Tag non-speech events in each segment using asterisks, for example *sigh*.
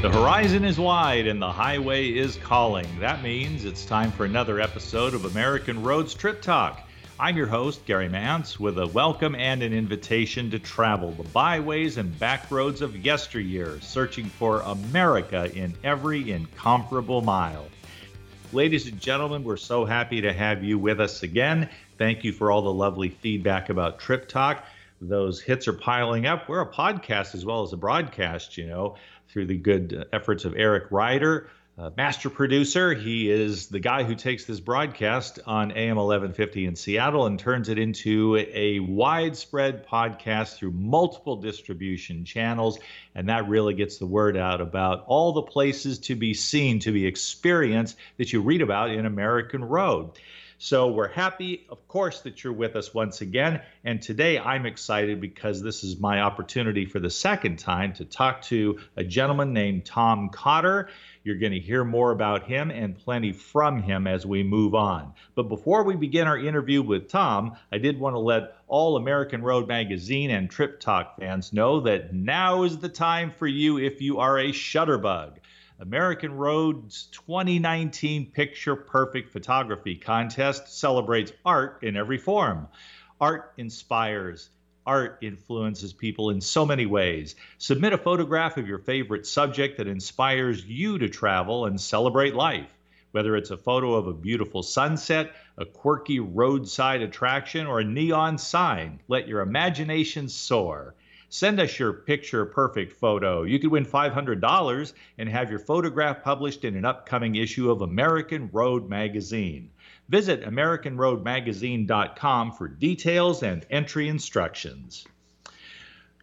The horizon is wide and the highway is calling. That means it's time for another episode of American Roads Trip Talk. I'm your host, Gary Mance, with a welcome and an invitation to travel the byways and back roads of yesteryear, searching for America in every incomparable mile. Ladies and gentlemen, we're so happy to have you with us again. Thank you for all the lovely feedback about Trip Talk. Those hits are piling up. We're a podcast as well as a broadcast, you know through the good efforts of Eric Ryder, uh, master producer. He is the guy who takes this broadcast on AM 1150 in Seattle and turns it into a widespread podcast through multiple distribution channels. And that really gets the word out about all the places to be seen, to be experienced that you read about in American Road. So we're happy, of course, that you're with us once again. And today I'm excited because this is my opportunity for the second time to talk to a gentleman named Tom Cotter. You're going to hear more about him and plenty from him as we move on. But before we begin our interview with Tom, I did want to let all American Road Magazine and Trip Talk fans know that now is the time for you if you are a shutterbug. American Road's 2019 Picture Perfect Photography Contest celebrates art in every form. Art inspires, art influences people in so many ways. Submit a photograph of your favorite subject that inspires you to travel and celebrate life. Whether it's a photo of a beautiful sunset, a quirky roadside attraction, or a neon sign, let your imagination soar. Send us your picture perfect photo. You could win $500 and have your photograph published in an upcoming issue of American Road Magazine. Visit AmericanRoadMagazine.com for details and entry instructions.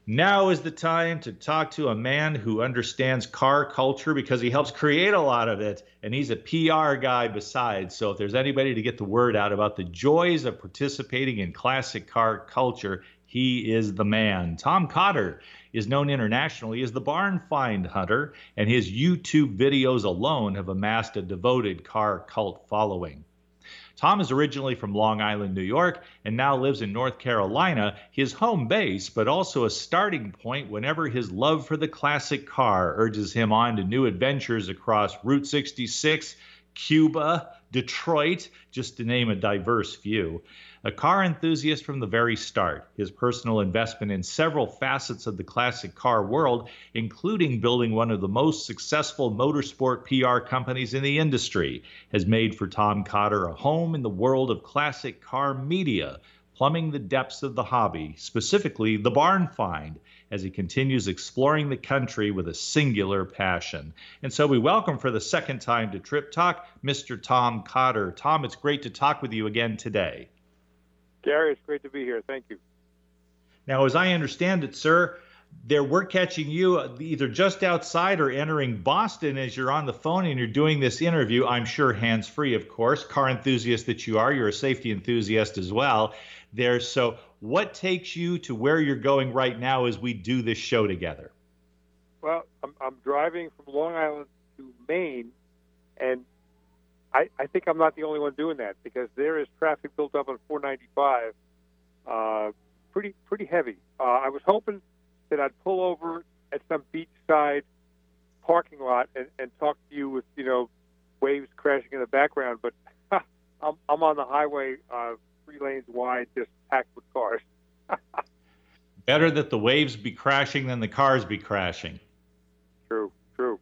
Now is the time to talk to a man who understands car culture because he helps create a lot of it, and he's a PR guy besides. So, if there's anybody to get the word out about the joys of participating in classic car culture, he is the man. Tom Cotter is known internationally as the barn find hunter, and his YouTube videos alone have amassed a devoted car cult following. Tom is originally from Long Island, New York, and now lives in North Carolina, his home base, but also a starting point whenever his love for the classic car urges him on to new adventures across Route 66, Cuba, Detroit, just to name a diverse few. A car enthusiast from the very start, his personal investment in several facets of the classic car world, including building one of the most successful motorsport PR companies in the industry, has made for Tom Cotter a home in the world of classic car media, plumbing the depths of the hobby, specifically the barn find, as he continues exploring the country with a singular passion. And so we welcome for the second time to Trip Talk, Mr. Tom Cotter. Tom, it's great to talk with you again today. Gary, it's great to be here. Thank you. Now, as I understand it, sir, there we're catching you either just outside or entering Boston as you're on the phone and you're doing this interview. I'm sure hands free, of course. Car enthusiast that you are, you're a safety enthusiast as well. There, so what takes you to where you're going right now as we do this show together? Well, I'm, I'm driving from Long Island to Maine, and I, I think I'm not the only one doing that because there is traffic built up on 495, uh, pretty pretty heavy. Uh, I was hoping that I'd pull over at some beachside parking lot and, and talk to you with you know waves crashing in the background, but *laughs* I'm, I'm on the highway, uh, three lanes wide, just packed with cars. *laughs* Better that the waves be crashing than the cars be crashing. True, true.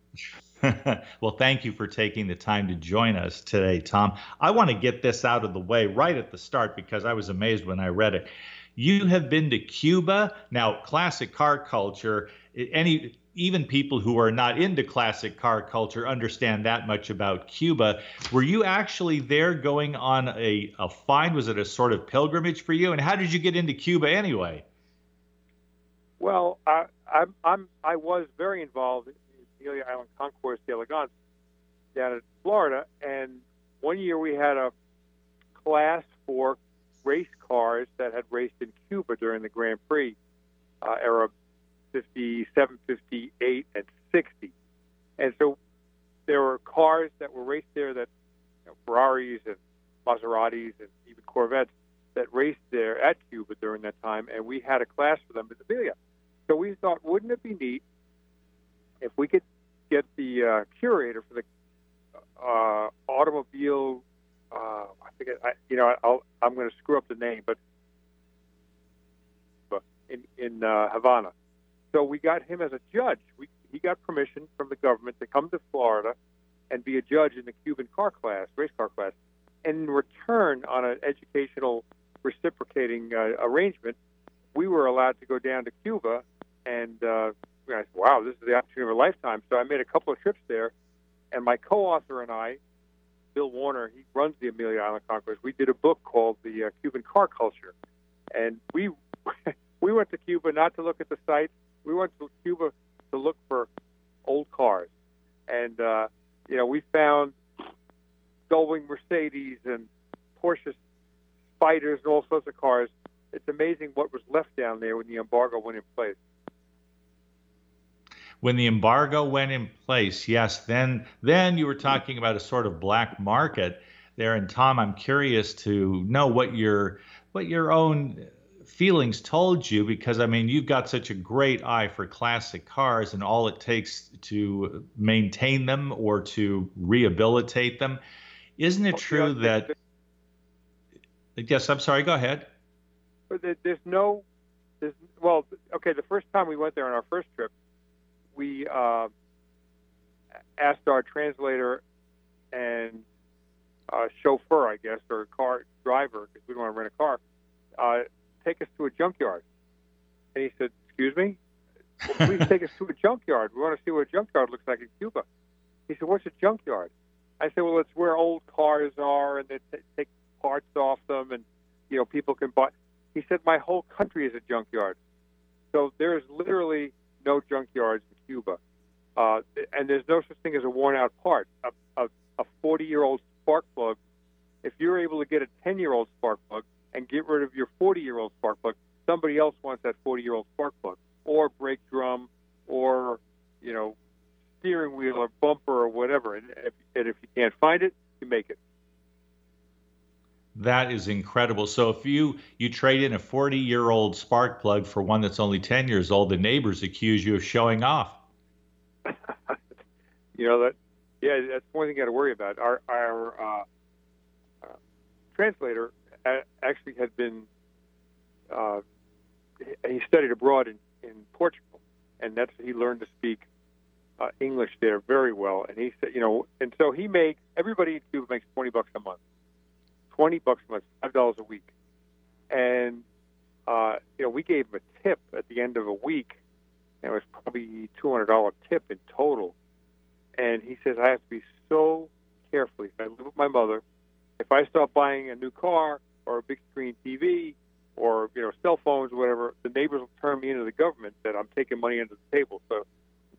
*laughs* well, thank you for taking the time to join us today, Tom. I want to get this out of the way right at the start because I was amazed when I read it. You have been to Cuba. Now, classic car culture, any even people who are not into classic car culture understand that much about Cuba. Were you actually there going on a, a find? Was it a sort of pilgrimage for you? And how did you get into Cuba anyway? Well, I, I'm, I'm I was very involved in Amelia Island Concours d'Elegance down in Florida. And one year we had a class for race cars that had raced in Cuba during the Grand Prix uh, era 57, 58, and 60. And so there were cars that were raced there that you know, Ferraris and Maseratis and even Corvettes that raced there at Cuba during that time, and we had a class for them at Amelia. So we thought, wouldn't it be neat if we could get the uh, curator for the uh, automobile. Uh, I forget. I, you know, I'll, I'm going to screw up the name, but in in uh, Havana. So we got him as a judge. We, he got permission from the government to come to Florida and be a judge in the Cuban car class, race car class. And in return, on an educational reciprocating uh, arrangement, we were allowed to go down to Cuba. And uh, I said, wow, this is the opportunity of a lifetime. So I made a couple of trips there. And my co author and I, Bill Warner, he runs the Amelia Island Concours, we did a book called The uh, Cuban Car Culture. And we. *laughs* we went to Cuba not to look at the sites. We went to Cuba to look for old cars, and uh, you know we found Gullwing Mercedes and Porsche Spyders and all sorts of cars. It's amazing what was left down there when the embargo went in place. When the embargo went in place, yes, then then you were talking about a sort of black market there. And Tom, I'm curious to know what your what your own feelings told you because I mean you've got such a great eye for classic cars and all it takes to maintain them or to rehabilitate them. Isn't it true that? Yes, I'm sorry. Go ahead. There's no, there's well, okay. The first time we went there on our first trip, we uh, asked our translator and uh, chauffeur, I guess, or car driver, because we don't want to rent a car. Uh, take us to a junkyard. And he said, Excuse me? Well, please take us to a junkyard. We want to see what a junkyard looks like in Cuba. He said, What's a junkyard? I said, Well, it's where old cars are and they t- take parts off them and, you know, people can buy. He said, My whole country is a junkyard. So there's literally no junkyards in Cuba. Uh, and there's no such thing as a worn out part. A 40 year old spark plug, if you're able to get a 10 year old spark plug, and get rid of your 40 year old spark plug. Somebody else wants that 40 year old spark plug, or brake drum, or you know, steering wheel or bumper or whatever. And if, and if you can't find it, you make it. That is incredible. So if you you trade in a 40 year old spark plug for one that's only 10 years old, the neighbors accuse you of showing off. *laughs* you know that, yeah, that's one thing you got to worry about. Our our uh, uh, translator actually had been uh, he studied abroad in, in Portugal, and that's he learned to speak uh, English there very well. And he said, you know, and so he made everybody in Cuba makes twenty bucks a month, twenty bucks a month, five dollars a week, and uh, you know we gave him a tip at the end of a week, and it was probably two hundred dollar tip in total. And he says I have to be so careful. If I live with my mother, if I start buying a new car, or a big screen TV or you know cell phones or whatever, the neighbors will turn me into the government that I'm taking money under the table. So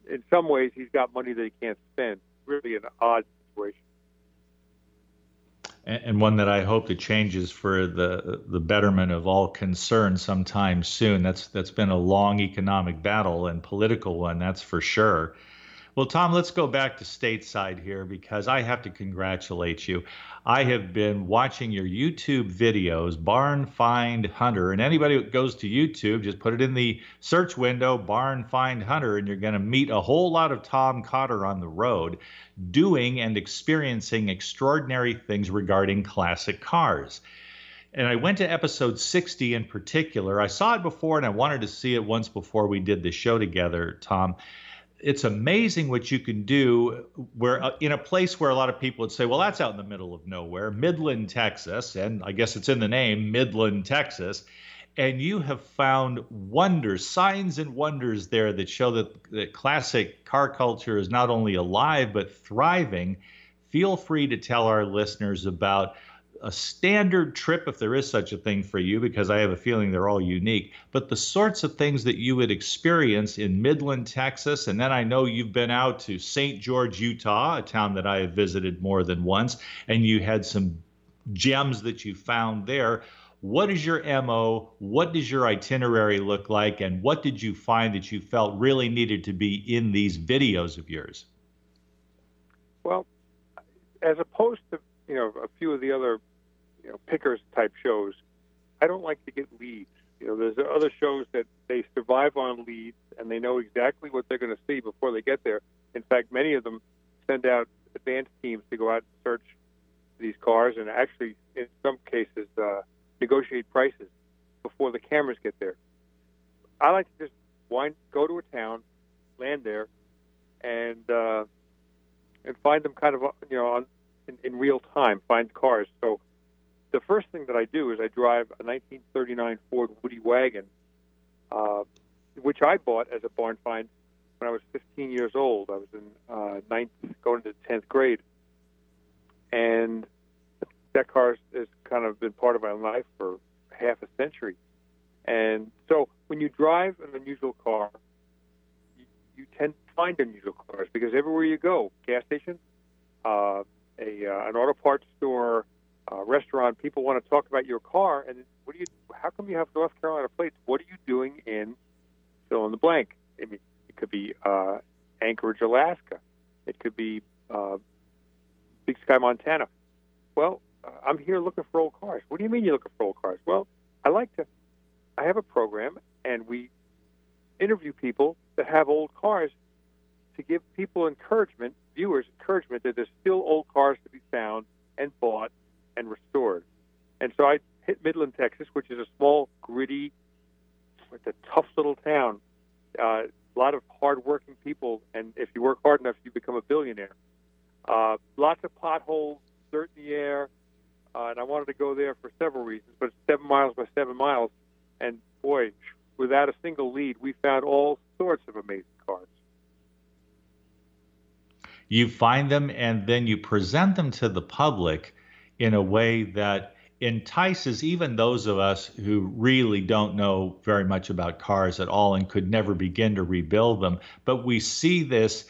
in some ways, he's got money that he can't spend. Really an odd situation. And one that I hope that changes for the the betterment of all concerned sometime soon. That's that's been a long economic battle and political one, that's for sure. Well, Tom, let's go back to stateside here because I have to congratulate you. I have been watching your YouTube videos, Barn Find Hunter, and anybody that goes to YouTube, just put it in the search window, Barn Find Hunter, and you're going to meet a whole lot of Tom Cotter on the road doing and experiencing extraordinary things regarding classic cars and I went to episode 60 in particular. I saw it before and I wanted to see it once before we did the show together, Tom it's amazing what you can do where uh, in a place where a lot of people would say well that's out in the middle of nowhere midland texas and i guess it's in the name midland texas and you have found wonders signs and wonders there that show that, that classic car culture is not only alive but thriving. Feel free to tell our listeners about a standard trip, if there is such a thing for you, because I have a feeling they're all unique, but the sorts of things that you would experience in Midland, Texas, and then I know you've been out to St. George, Utah, a town that I have visited more than once, and you had some gems that you found there. What is your MO? What does your itinerary look like? And what did you find that you felt really needed to be in these videos of yours? Well, as opposed to you know a few of the other you know pickers type shows. I don't like to get leads. You know, there's other shows that they survive on leads and they know exactly what they're going to see before they get there. In fact, many of them send out advance teams to go out and search these cars, and actually, in some cases, uh, negotiate prices before the cameras get there. I like to just wind, go to a town, land there, and uh, and find them kind of you know on in, in real time. Find cars. So the first thing that I do is I drive a 1939 Ford Woody wagon, uh, which I bought as a barn find when I was 15 years old. I was in uh, ninth, going into 10th grade, and that car has kind of been part of my life for half a century. And so when you drive an unusual car, you, you tend to find unusual cars because everywhere you go, gas station, uh, a uh, an auto parts store, uh, restaurant, people want to talk about your car. And what do you? How come you have North Carolina plates? What are you doing in fill in the blank? I mean, it could be uh, Anchorage, Alaska. It could be uh, Big Sky, Montana. Well, uh, I'm here looking for old cars. What do you mean you're looking for old cars? Well, I like to. I have a program, and we interview people that have old cars to give people encouragement, viewers encouragement that there's still old cars to be found and bought and restored. And so I hit Midland, Texas, which is a small, gritty, it's a tough little town. Uh, a lot of hardworking people, and if you work hard enough, you become a billionaire. Uh, lots of potholes, dirt in the air, uh, and I wanted to go there for several reasons. But it's seven miles by seven miles, and boy, without a single lead, we found all sorts of amazing cars. You find them, and then you present them to the public in a way that entices even those of us who really don't know very much about cars at all and could never begin to rebuild them. But we see this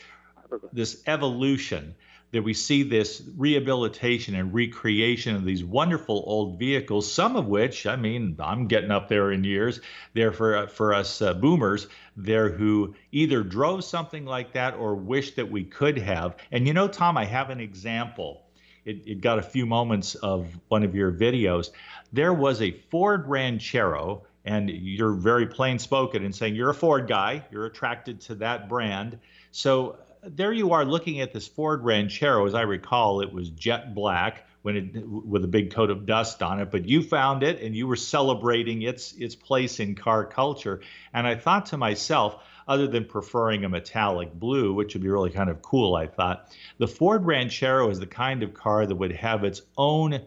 this evolution that we see this rehabilitation and recreation of these wonderful old vehicles, some of which, I mean, I'm getting up there in years. They're for for us uh, boomers there who either drove something like that or wish that we could have. And you know, Tom, I have an example it, it got a few moments of one of your videos. There was a Ford Ranchero, and you're very plain spoken in saying you're a Ford guy, you're attracted to that brand. So there you are looking at this Ford Ranchero. As I recall, it was jet black when it with a big coat of dust on it. But you found it, and you were celebrating its its place in car culture. And I thought to myself, other than preferring a metallic blue, which would be really kind of cool, I thought. The Ford Ranchero is the kind of car that would have its own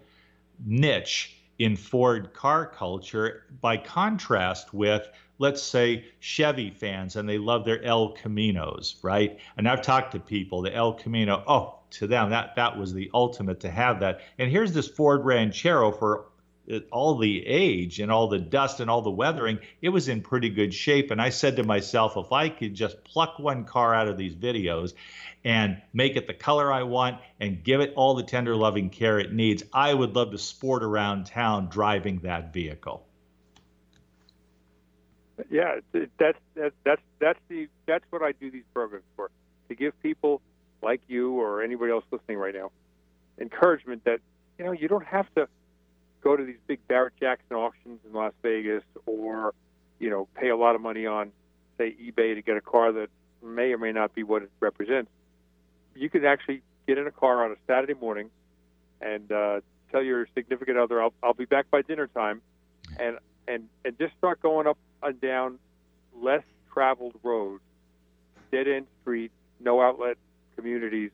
niche in Ford car culture by contrast with let's say Chevy fans and they love their El Caminos, right? And I've talked to people, the El Camino, oh, to them that that was the ultimate to have that. And here's this Ford Ranchero for all the age and all the dust and all the weathering, it was in pretty good shape. And I said to myself, if I could just pluck one car out of these videos and make it the color I want and give it all the tender loving care it needs, I would love to sport around town driving that vehicle. Yeah, that's that's that's that's the that's what I do these programs for to give people like you or anybody else listening right now encouragement that you know you don't have to go to these big Barrett Jackson auctions in Las Vegas or, you know, pay a lot of money on, say, eBay to get a car that may or may not be what it represents. You can actually get in a car on a Saturday morning and uh, tell your significant other, I'll, I'll be back by dinner time, and, and, and just start going up and down less traveled roads, dead end streets, no outlet communities.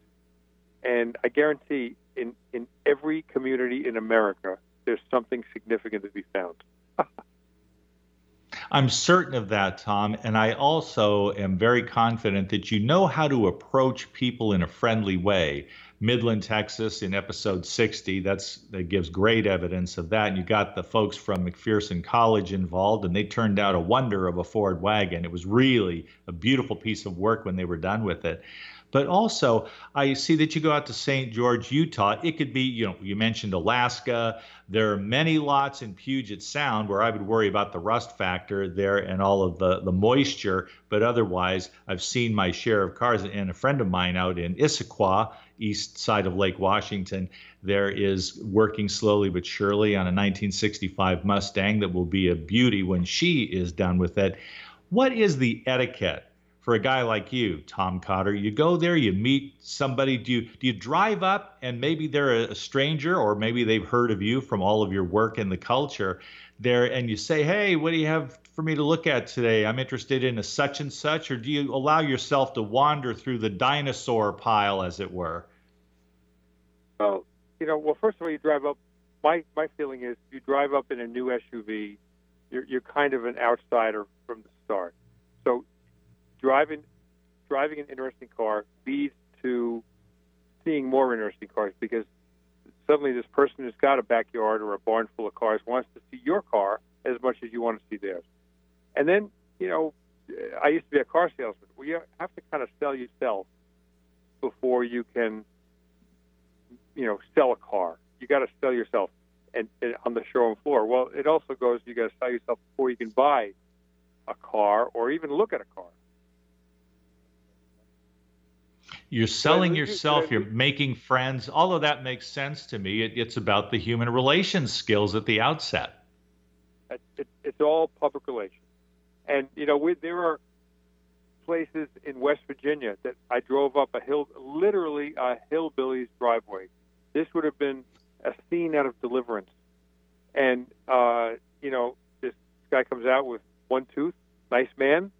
And I guarantee in, in every community in America, there's something significant to be found. *laughs* I'm certain of that, Tom. And I also am very confident that you know how to approach people in a friendly way. Midland, Texas, in episode 60, that's that gives great evidence of that. And you got the folks from McPherson College involved, and they turned out a wonder of a Ford wagon. It was really a beautiful piece of work when they were done with it. But also, I see that you go out to St. George, Utah. It could be, you know, you mentioned Alaska. There are many lots in Puget Sound where I would worry about the rust factor there and all of the, the moisture. But otherwise, I've seen my share of cars. And a friend of mine out in Issaquah, east side of Lake Washington, there is working slowly but surely on a 1965 Mustang that will be a beauty when she is done with it. What is the etiquette for a guy like you, Tom Cotter. You go there, you meet somebody. Do you do you drive up and maybe they're a stranger or maybe they've heard of you from all of your work in the culture there, and you say, "Hey, what do you have for me to look at today? I'm interested in a such and such." Or do you allow yourself to wander through the dinosaur pile, as it were? Well, you know, well, first of all, you drive up. My my feeling is, you drive up in a new SUV, you're you're kind of an outsider from the start. Driving driving an interesting car leads to seeing more interesting cars because suddenly this person who's got a backyard or a barn full of cars wants to see your car as much as you want to see theirs. And then, you know, I used to be a car salesman. You have to kind of sell yourself before you can, you know, sell a car. You got to sell yourself and, and on the showroom floor. Well, it also goes you got to sell yourself before you can buy a car or even look at a car. You're selling yourself, you're making friends. All of that makes sense to me. It, it's about the human relations skills at the outset. It, it, it's all public relations. And, you know, we, there are places in West Virginia that I drove up a hill, literally a hillbilly's driveway. This would have been a scene out of Deliverance. And, uh, you know, this guy comes out with one tooth, nice man.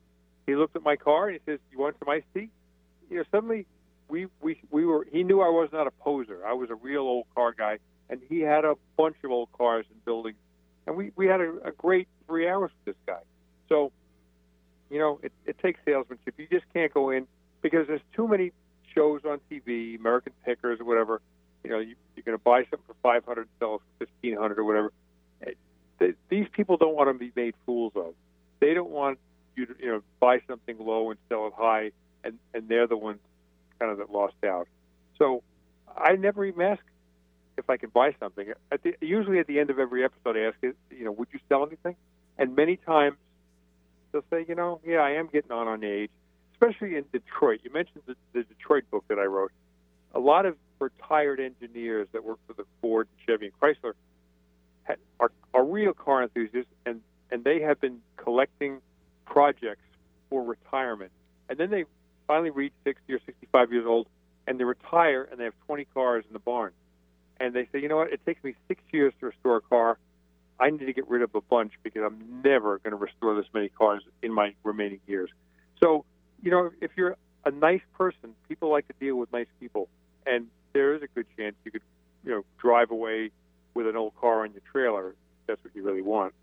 He looked at my car and he says, You want some iced tea? You know, suddenly He knew I was not a poser. I was a real old car guy, and he had a bunch of old cars and buildings, and we we had a, a great three hours with this guy. So, you know, it, it takes salesmanship. You just can't go in because there's too many shows on TV, American Pickers or whatever. You know, you, you're going to buy something for 500, sell it for 1500 or whatever. They, these people don't want to be made fools of. They don't want you to, you know, buy something low and sell it high, and and they're the ones kind of that lost out. So I never even ask if I can buy something. At the, usually at the end of every episode, I ask, you know, would you sell anything? And many times they'll say, you know, yeah, I am getting on on age, especially in Detroit. You mentioned the, the Detroit book that I wrote. A lot of retired engineers that work for the Ford, Chevy, and Chrysler had, are, are real car enthusiasts, and, and they have been collecting projects for retirement. And then they finally reach 60 or 65 years old and they retire and they have 20 cars in the barn. And they say, you know what, it takes me six years to restore a car. I need to get rid of a bunch because I'm never going to restore this many cars in my remaining years. So, you know, if you're a nice person, people like to deal with nice people. And there is a good chance you could, you know, drive away with an old car on your trailer. If that's what you really want.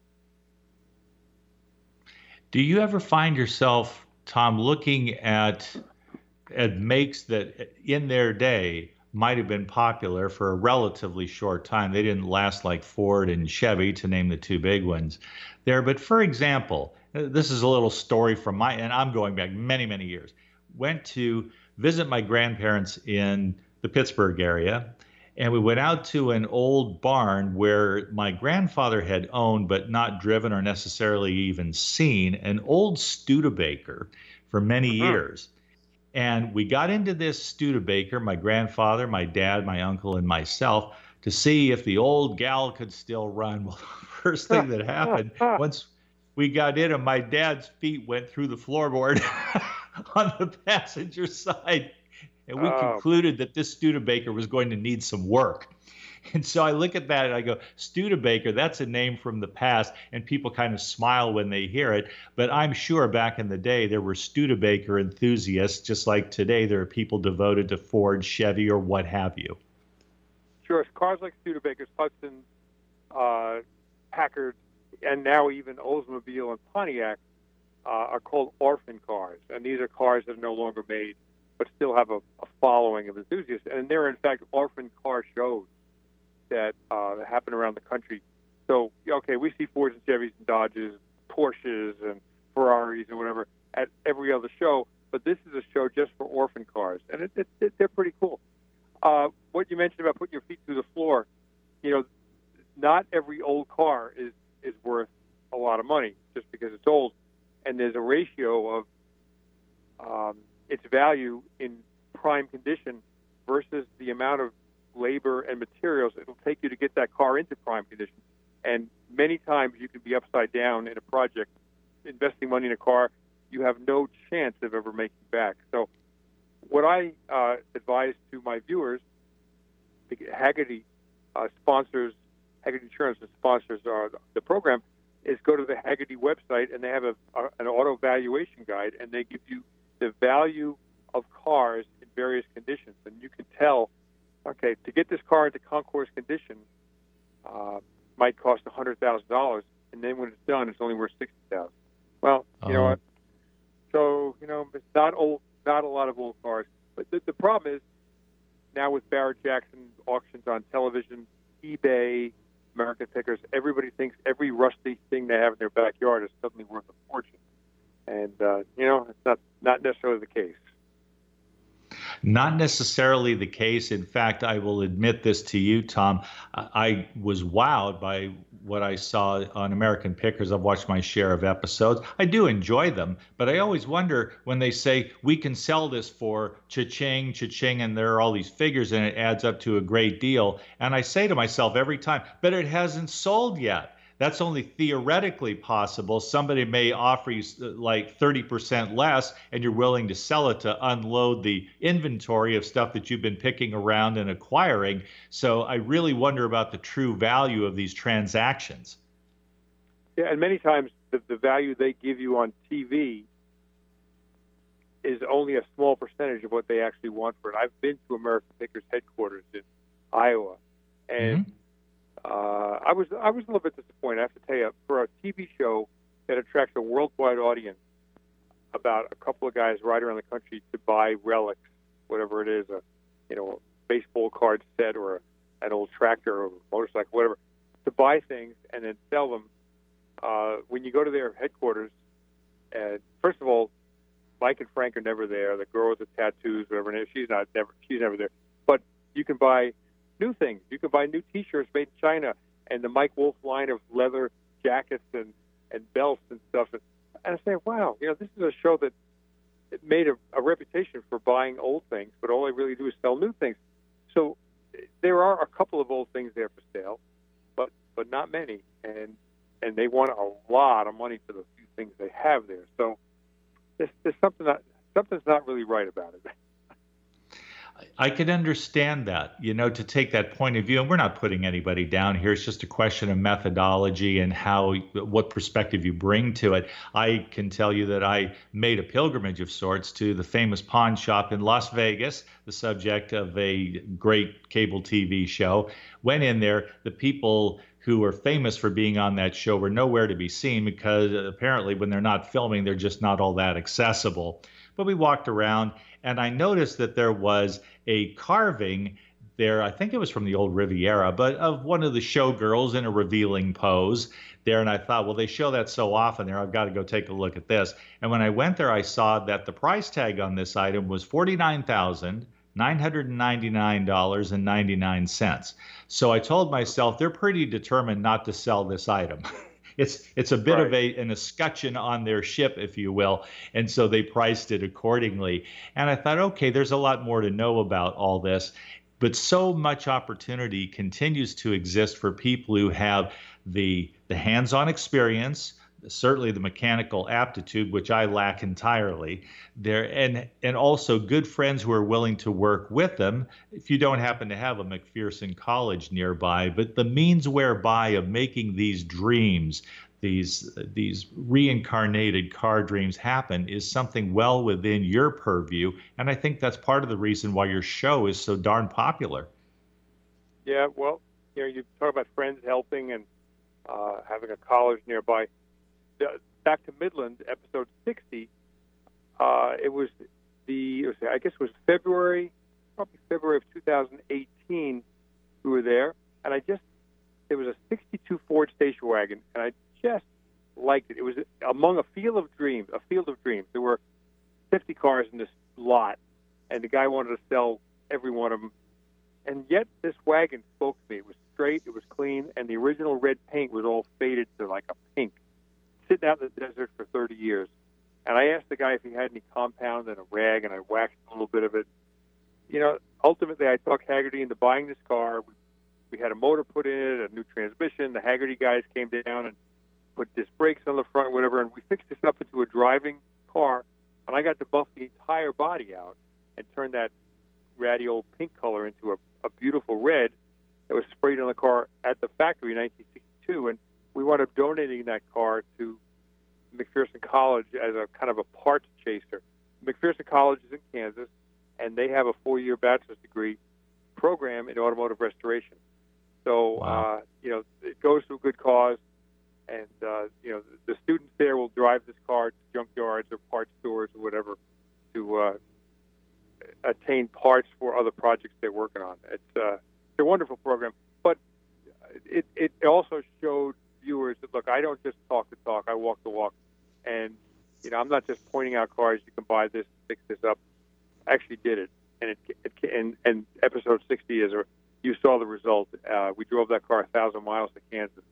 Do you ever find yourself Tom, looking at at makes that in their day might have been popular for a relatively short time. They didn't last like Ford and Chevy, to name the two big ones there. But for example, this is a little story from my, and I'm going back many, many years. Went to visit my grandparents in the Pittsburgh area, and we went out to an old barn where my grandfather had owned but not driven or necessarily even seen an old Studebaker for many uh-huh. years. And we got into this Studebaker, my grandfather, my dad, my uncle, and myself, to see if the old gal could still run. *laughs* Well, the first thing that happened *laughs* once we got in, and my dad's feet went through the floorboard *laughs* on the passenger side and we oh. concluded that this Studebaker was going to need some work. And so I look at that and I go, Studebaker, that's a name from the past, and people kind of smile when they hear it. But I'm sure back in the day there were Studebaker enthusiasts, just like today there are people devoted to Ford, Chevy, or what have you. Sure, cars like Studebakers, Hudson, uh, Packard, and now even Oldsmobile and Pontiac uh, are called orphan cars, and these are cars that are no longer made but still have a, a following of enthusiasts. And there are, in fact, orphan car shows that uh, happen around the country. So, okay, we see Fords and Chevys and Dodges, Porsches and Ferraris and whatever at every other show, but this is a show just for orphan cars, and it, it, it, they're pretty cool. Uh, what you mentioned about putting your feet through the floor, you know, not every old car is is worth a lot of money just because it's old, and there's a ratio of um, its value in prime condition versus the amount of labor and materials it'll take you to get that car into prime condition. And many times you can be upside down in a project, investing money in a car you have no chance of ever making back. So, what I uh, advise to my viewers, the Hagerty uh, sponsors, Hagerty Insurance sponsors uh, the program, is go to the Hagerty website and they have a, a, an auto valuation guide and they give you the value of cars in various conditions. And you can tell, okay, to get this car into concours condition uh, might cost $100,000 and then when it's done, it's only worth 60000 Well, you uh-huh. know what? So, you know, it's not old, not a lot of old cars. But the, the problem is now with Barrett Jackson auctions on television, eBay, American Pickers, everybody thinks every rusty thing they have in their backyard is suddenly worth a fortune. And uh, you know, it's not not necessarily the case. Not necessarily the case. In fact, I will admit this to you, Tom. I was wowed by what I saw on American Pickers. I've watched my share of episodes. I do enjoy them, but I always wonder when they say we can sell this for cha-ching, cha-ching, and there are all these figures and it adds up to a great deal. And I say to myself every time, but it hasn't sold yet that's only theoretically possible. Somebody may offer you like 30% less, and you're willing to sell it to unload the inventory of stuff that you've been picking around and acquiring. So I really wonder about the true value of these transactions. Yeah, and many times the, the value they give you on TV is only a small percentage of what they actually want for it. I've been to American Pickers headquarters in Iowa, and mm-hmm uh, I was I was a little bit disappointed. I have to tell you, for a TV show that attracts a worldwide audience, about a couple of guys right around the country to buy relics, whatever it is, a you know a baseball card set or a, an old tractor or motorcycle, whatever, to buy things and then sell them. Uh, when you go to their headquarters, and first of all, Mike and Frank are never there. The girl with the tattoos, whatever is, she's not never she's never there. But you can buy new things. You can buy new T-shirts made in China and the Mike Wolfe line of leather jackets and and belts and stuff. And, I say, wow, you know, this is a show that it made a, a reputation for buying old things, but all they really do is sell new things. So there are a couple of old things there for sale, but but not many, and and they want a lot of money for the few things they have there. So there's, there's something that something's not really right about it. *laughs* I could understand that, you know, to take that point of view. And we're not putting anybody down here. It's just a question of methodology and how, what perspective you bring to it. I can tell you that I made a pilgrimage of sorts to the famous pawn shop in Las Vegas, the subject of a great cable TV show. Went in there, the people who were famous for being on that show were nowhere to be seen because apparently when they're not filming, they're just not all that accessible. But we walked around and I noticed that there was a carving there. I think it was from the old Riviera, but of one of the showgirls in a revealing pose there. And I thought, well, they show that so often there. I've got to go take a look at this. And when I went there, I saw that the price tag on this item was forty-nine thousand. $999.99. So I told myself they're pretty determined not to sell this item. *laughs* it's it's a bit right. of a an escutcheon on their ship, if you will, and so they priced it accordingly. And I thought, okay, there's a lot more to know about all this, but so much opportunity continues to exist for people who have the the hands-on experience certainly the mechanical aptitude, which I lack entirely. There and and also good friends who are willing to work with them. If you don't happen to have a McPherson College nearby, but the means whereby of making these dreams, these these reincarnated car dreams happen is something well within your purview, and I think that's part of the reason why your show is so darn popular. Yeah, well, you know, you talk about friends helping and uh, having a college nearby back to Midland, episode 60. Uh, it was the, it was, I guess it was February, probably February of 2018. We were there, and I just, it was a 62 Ford station wagon, and I just liked it. It was among a field of dreams, a field of dreams. There were 50 cars in this lot, and the guy wanted to sell every one of them. And yet, this wagon spoke to me. It was straight, it was clean, and the original red paint was all faded to like a pink sitting out in the desert for 30 years. And I asked the guy if he had any compound and a rag, and I waxed a little bit of it. You know, ultimately, I talked Hagerty into buying this car. We, we had a motor put in it, a new transmission. The Hagerty guys came down and put disc brakes on the front, whatever, and we fixed this up into a driving car, and I got to buff the entire body out and turn that radial pink color into a, a beautiful red that was sprayed on the car at the factory in 1962. And we wound up donating that car to McPherson College as a kind of a parts chaser. McPherson College is in Kansas, and they have a four-year bachelor's degree program in automotive restoration. So, wow. uh, you know, it goes to a good cause, and uh, you know, the, students there will drive this car to junkyards or parts stores or whatever to uh, attain parts for other projects they're working on. It's, uh, it's a wonderful program, but it, it also showed viewers that look, I don't just talk the talk, I walk the walk, and you know, I'm not just pointing out cars. You can buy this, fix this up. I actually did it, and it, it and and episode 60 is a you saw the result. Uh, we drove that car a thousand miles to Kansas,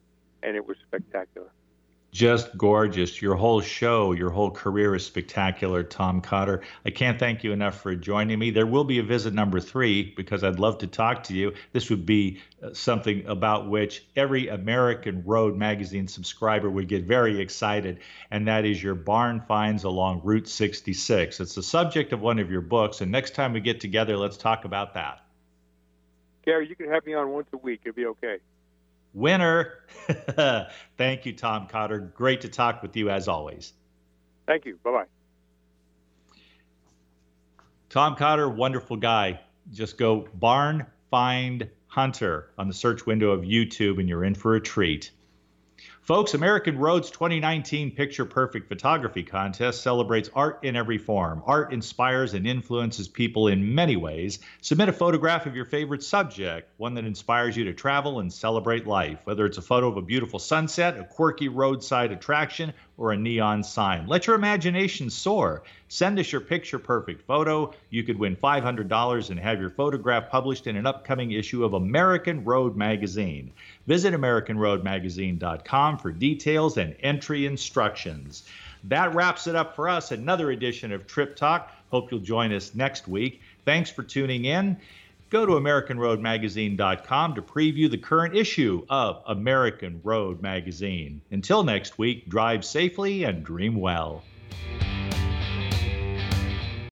and it was spectacular just gorgeous. Your whole show, your whole career is spectacular, Tom Cotter. I can't thank you enough for joining me. There will be a visit number three because I'd love to talk to you. This would be uh, something about which every American Road magazine subscriber would get very excited, and that is your barn finds along Route 66. It's the subject of one of your books, and next time we get together, let's talk about that. Gary, you can have me on once a week. It'll be okay. Winner. *laughs* Thank you, Tom Cotter. Great to talk with you as always. Thank you. Bye bye. Tom Cotter, wonderful guy. Just go barn find hunter on the search window of YouTube and you're in for a treat. Folks, American Road's 2019 Picture Perfect Photography Contest celebrates art in every form. Art inspires and influences people in many ways. Submit a photograph of your favorite subject, one that inspires you to travel and celebrate life, whether it's a photo of a beautiful sunset, a quirky roadside attraction, or a neon sign. Let your imagination soar. Send us your picture perfect photo. You could win $500 and have your photograph published in an upcoming issue of American Road Magazine. Visit AmericanRoadMagazine.com for details and entry instructions. That wraps it up for us. Another edition of Trip Talk. Hope you'll join us next week. Thanks for tuning in. Go to AmericanRoadMagazine.com to preview the current issue of American Road Magazine. Until next week, drive safely and dream well.